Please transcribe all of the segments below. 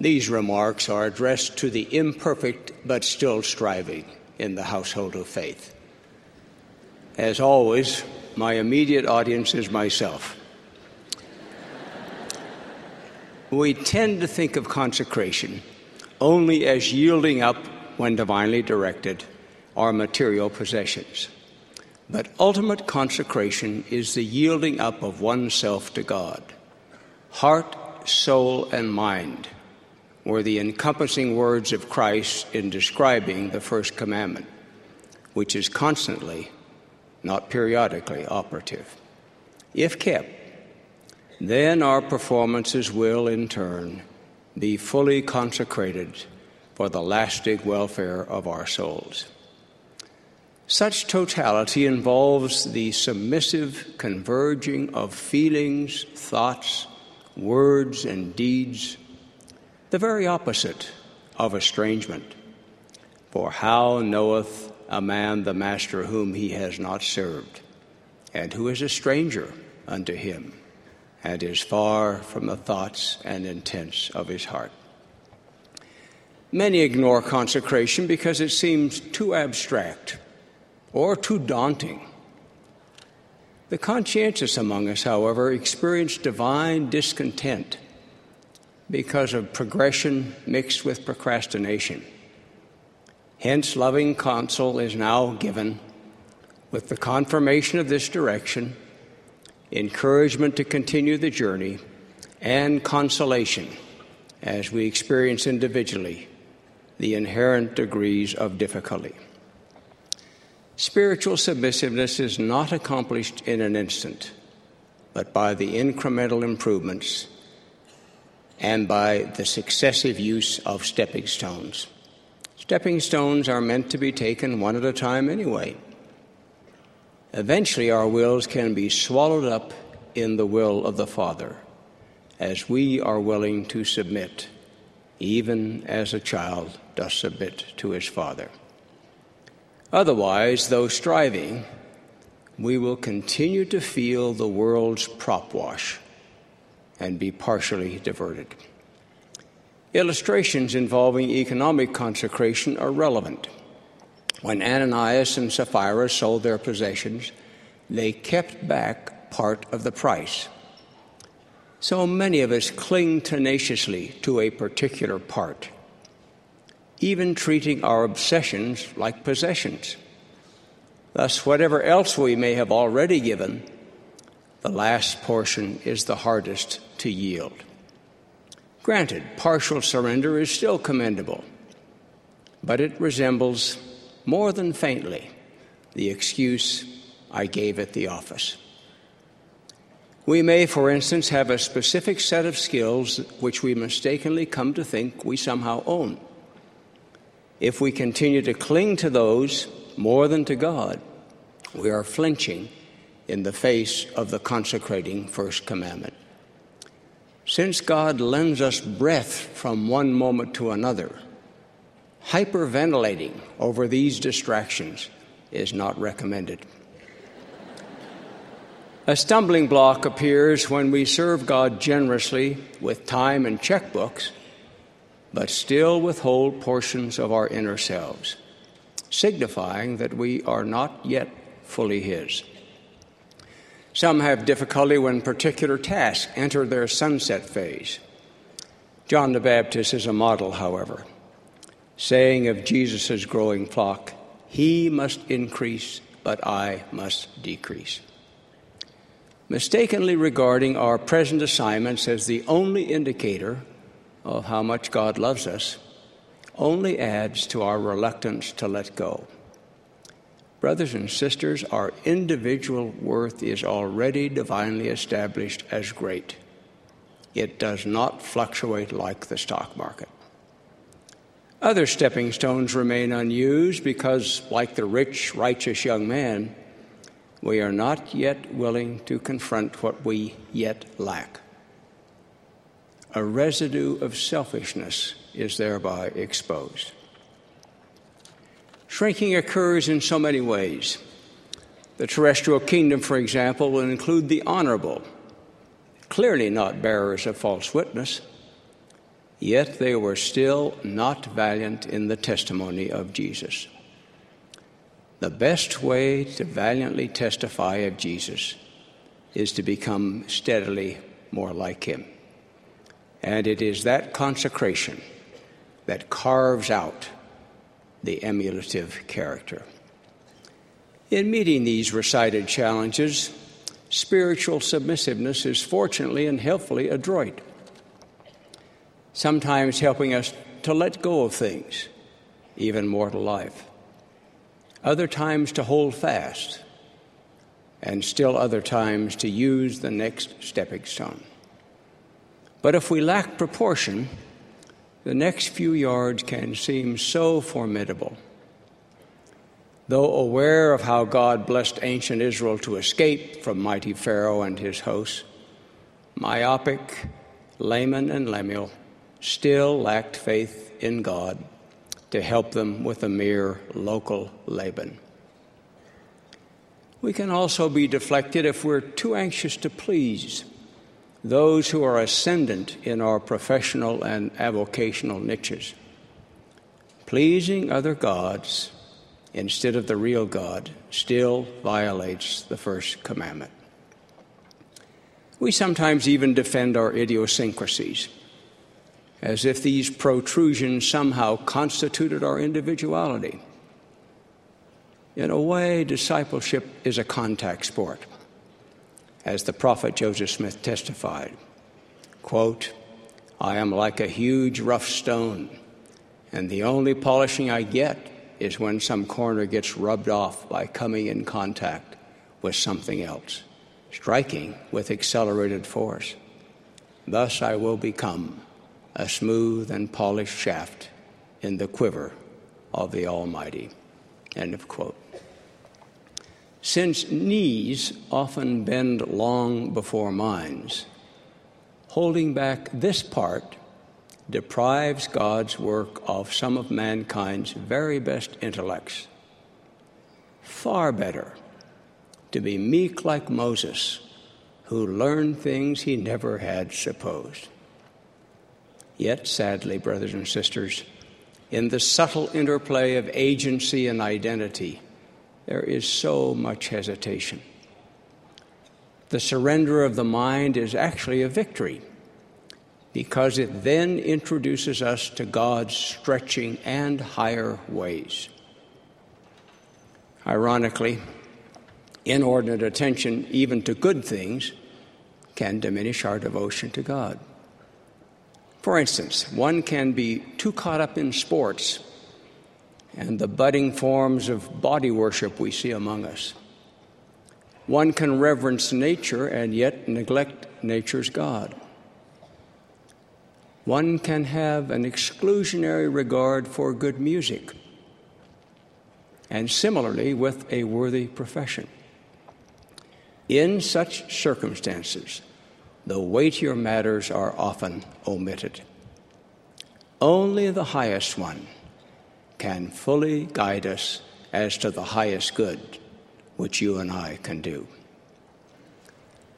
These remarks are addressed to the imperfect but still striving in the household of faith. As always, my immediate audience is myself. we tend to think of consecration only as yielding up, when divinely directed, our material possessions. But ultimate consecration is the yielding up of oneself to God. Heart, soul, and mind were the encompassing words of Christ in describing the first commandment, which is constantly, not periodically, operative. If kept, then our performances will, in turn, be fully consecrated for the lasting welfare of our souls. Such totality involves the submissive converging of feelings, thoughts, words, and deeds, the very opposite of estrangement. For how knoweth a man the master whom he has not served, and who is a stranger unto him? and is far from the thoughts and intents of his heart. Many ignore consecration because it seems too abstract or too daunting. The conscientious among us, however, experience divine discontent because of progression mixed with procrastination. Hence, loving counsel is now given with the confirmation of this direction encouragement to continue the journey, and consolation as we experience individually the inherent degrees of difficulty. Spiritual submissiveness is not accomplished in an instant, but by the incremental improvements and by the successive use of stepping stones. Stepping stones are meant to be taken one at a time anyway. Eventually, our wills can be swallowed up in the will of the Father as we are willing to submit, even as a child does submit to his father. Otherwise, though striving, we will continue to feel the world's prop wash and be partially diverted. Illustrations involving economic consecration are relevant. When Ananias and Sapphira sold their possessions, they kept back part of the price. So many of us cling tenaciously to a particular part, even treating our obsessions like possessions. Thus, whatever else we may have already given, the last portion is the hardest to yield. Granted, partial surrender is still commendable, but it resembles more than faintly, the excuse I gave at the office. We may, for instance, have a specific set of skills which we mistakenly come to think we somehow own. If we continue to cling to those more than to God, we are flinching in the face of the consecrating first commandment. Since God lends us breath from one moment to another, hyperventilating over these distractions is not recommended. A stumbling block appears when we serve God generously with time and checkbooks, but still withhold portions of our inner selves, signifying that we are not yet fully His. Some have difficulty when particular tasks enter their sunset phase. John the Baptist is a model, however saying of Jesus' growing flock, He must increase, but I must decrease. Mistakenly regarding our present assignments as the only indicator of how much God loves us only adds to our reluctance to let go. Brothers and sisters, our individual worth is already divinely established as great. It does not fluctuate like the stock market. Other stepping stones remain unused because, like the rich, righteous young man, we are not yet willing to confront what we yet lack. A residue of selfishness is thereby exposed. Shrinking occurs in so many ways. The terrestrial kingdom, for example, will include the honorable, clearly not bearers of false witness yet they were still not valiant in the testimony of Jesus. The best way to valiantly testify of Jesus is to become steadily more like him. And it is that consecration that carves out the emulative character. In meeting these recited challenges, spiritual submissiveness is fortunately and helpfully adroit, sometimes helping us to let go of things, even mortal life, other times to hold fast, and still other times to use the next stepping stone. But if we lack proportion, the next few yards can seem so formidable. Though aware of how God blessed ancient Israel to escape from mighty Pharaoh and his hosts, myopic Laman and Lemuel still lacked faith in God to help them with a mere local Laban. We can also be deflected if we're too anxious to please those who are ascendant in our professional and avocational niches. Pleasing other gods instead of the real God still violates the first commandment. We sometimes even defend our idiosyncrasies, as if these protrusions somehow constituted our individuality. In a way, discipleship is a contact sport as the prophet Joseph Smith testified. Quote, I am like a huge rough stone, and the only polishing I get is when some corner gets rubbed off by coming in contact with something else, striking with accelerated force. Thus I will become a smooth and polished shaft in the quiver of the Almighty. End of quote. Since knees often bend long before minds, holding back this part deprives God's work of some of mankind's very best intellects. Far better to be meek like Moses, who learned things he never had supposed. Yet, sadly, brothers and sisters, in the subtle interplay of agency and identity, there is so much hesitation. The surrender of the mind is actually a victory because it then introduces us to God's stretching and higher ways. Ironically, inordinate attention, even to good things, can diminish our devotion to God. For instance, one can be too caught up in sports and the budding forms of body worship we see among us. One can reverence nature and yet neglect nature's God. One can have an exclusionary regard for good music, and similarly with a worthy profession. In such circumstances, the weightier matters are often omitted. Only the highest one can fully guide us as to the highest good which you and I can do.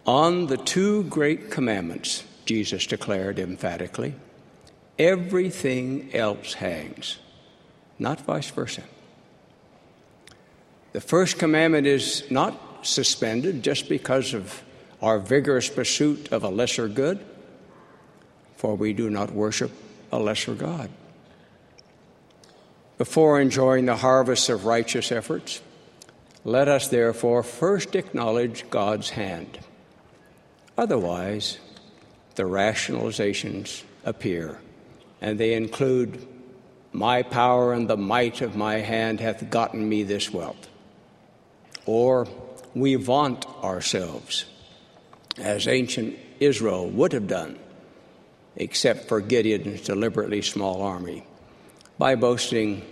On the two great commandments, Jesus declared emphatically, everything else hangs, not vice versa. The first commandment is not suspended just because of our vigorous pursuit of a lesser good, for we do not worship a lesser God before enjoying the harvest of righteous efforts. Let us therefore first acknowledge God's hand. Otherwise, the rationalizations appear, and they include My power and the might of my hand hath gotten me this wealth. Or we vaunt ourselves, as ancient Israel would have done, except for Gideon's deliberately small army, by boasting,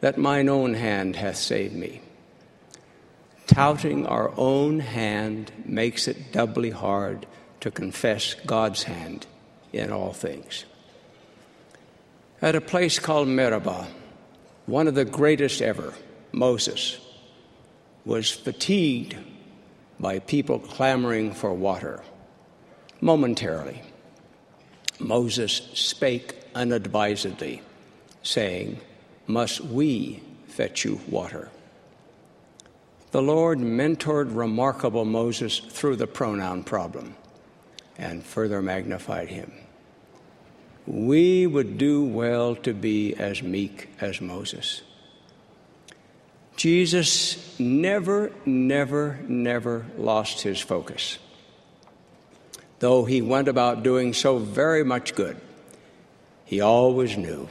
that mine own hand hath saved me. Touting our own hand makes it doubly hard to confess God's hand in all things. At a place called Meribah, one of the greatest ever, Moses, was fatigued by people clamoring for water momentarily. Moses spake unadvisedly, saying, Must we fetch you water? The Lord mentored remarkable Moses through the pronoun problem and further magnified him. We would do well to be as meek as Moses. Jesus never, never, never lost his focus. Though he went about doing so very much good, he always knew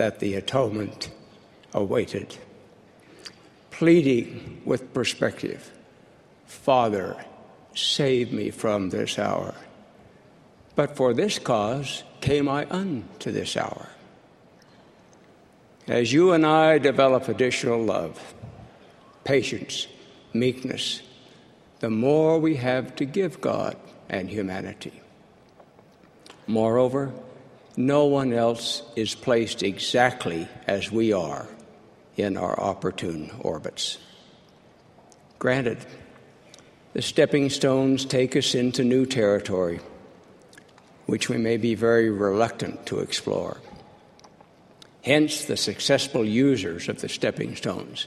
that the atonement awaited pleading with perspective Father, save me from this hour. But for this cause came I unto this hour. As you and I develop additional love, patience, meekness, the more we have to give God and humanity. Moreover, no one else is placed exactly as we are in our opportune orbits. Granted, the stepping stones take us into new territory, which we may be very reluctant to explore. Hence, the successful users of the stepping stones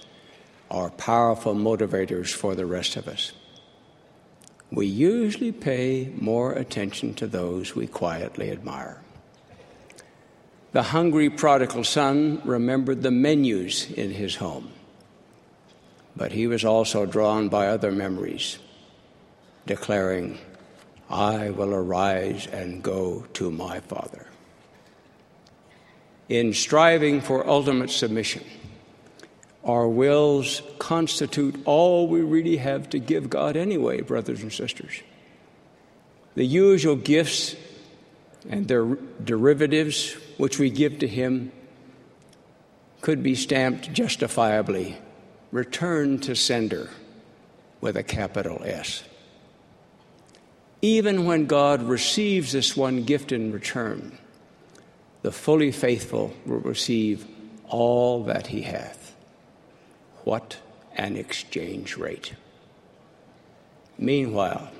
are powerful motivators for the rest of us. We usually pay more attention to those we quietly admire. The hungry prodigal son remembered the menus in his home, but he was also drawn by other memories, declaring, I will arise and go to my father. In striving for ultimate submission, our wills constitute all we really have to give God anyway, brothers and sisters. The usual gifts and their derivatives which we give to Him could be stamped justifiably return to sender with a capital S. Even when God receives this one gift in return, the fully faithful will receive all that he hath. What an exchange rate! Meanwhile,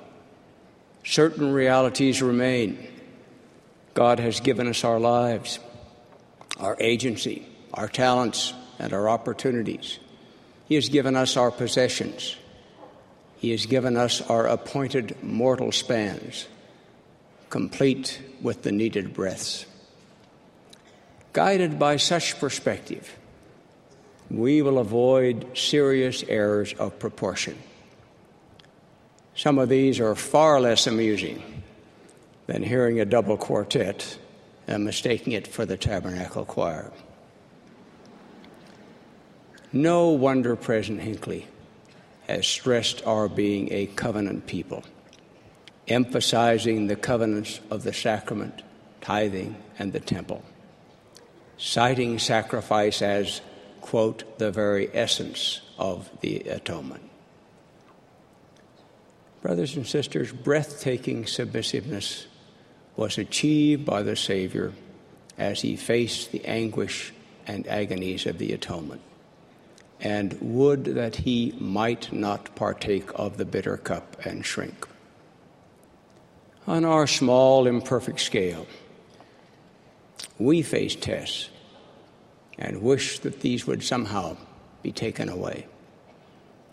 certain realities remain God has given us our lives, our agency, our talents, and our opportunities. He has given us our possessions. He has given us our appointed mortal spans, complete with the needed breaths. Guided by such perspective, we will avoid serious errors of proportion. Some of these are far less amusing than hearing a double quartet and mistaking it for the tabernacle choir. No wonder President Hinckley has stressed our being a covenant people, emphasizing the covenants of the sacrament, tithing, and the temple, citing sacrifice as, quote, the very essence of the atonement. Brothers and sisters, breathtaking submissiveness was achieved by the Savior as he faced the anguish and agonies of the atonement. And would that he might not partake of the bitter cup and shrink. On our small, imperfect scale, we face tests and wish that these would somehow be taken away.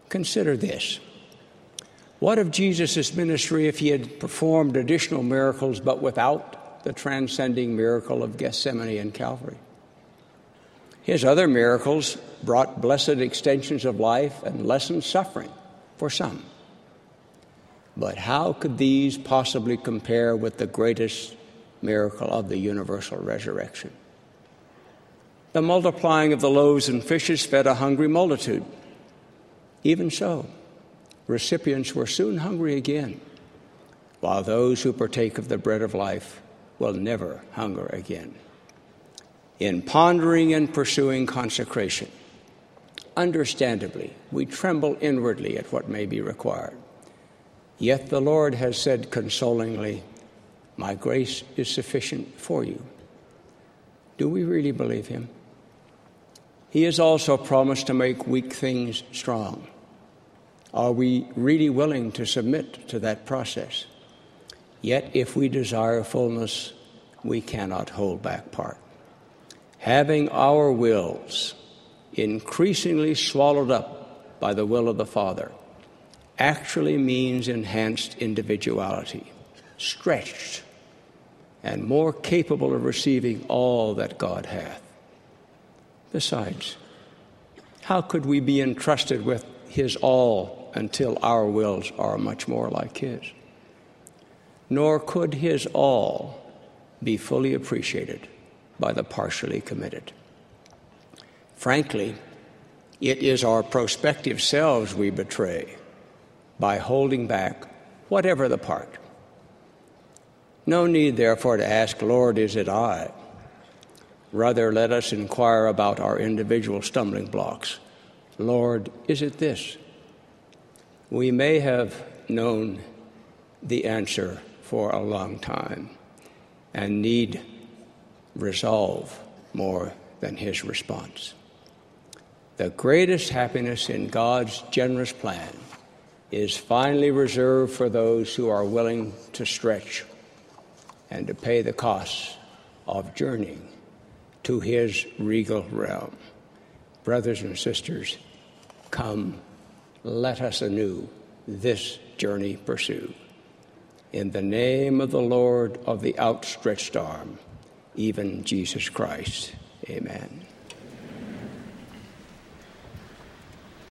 Consider this. What of Jesus' ministry if he had performed additional miracles but without the transcending miracle of Gethsemane and Calvary? His other miracles brought blessed extensions of life and lessened suffering for some. But how could these possibly compare with the greatest miracle of the universal resurrection? The multiplying of the loaves and fishes fed a hungry multitude. Even so, recipients were soon hungry again, while those who partake of the bread of life will never hunger again. In pondering and pursuing consecration, understandably, we tremble inwardly at what may be required. Yet the Lord has said consolingly, My grace is sufficient for you. Do we really believe Him? He has also promised to make weak things strong. Are we really willing to submit to that process? Yet if we desire fullness, we cannot hold back part. Having our wills increasingly swallowed up by the will of the Father actually means enhanced individuality, stretched, and more capable of receiving all that God hath. Besides, how could we be entrusted with His all until our wills are much more like His? Nor could His all be fully appreciated by the partially committed. Frankly, it is our prospective selves we betray by holding back whatever the part. No need, therefore, to ask, Lord, is it I? Rather, let us inquire about our individual stumbling blocks. Lord, is it this? We may have known the answer for a long time and need resolve more than his response. The greatest happiness in God's generous plan is finally reserved for those who are willing to stretch and to pay the costs of journeying to his regal realm. Brothers and sisters, come, let us anew this journey pursue. In the name of the Lord of the outstretched arm, even Jesus Christ. Amen.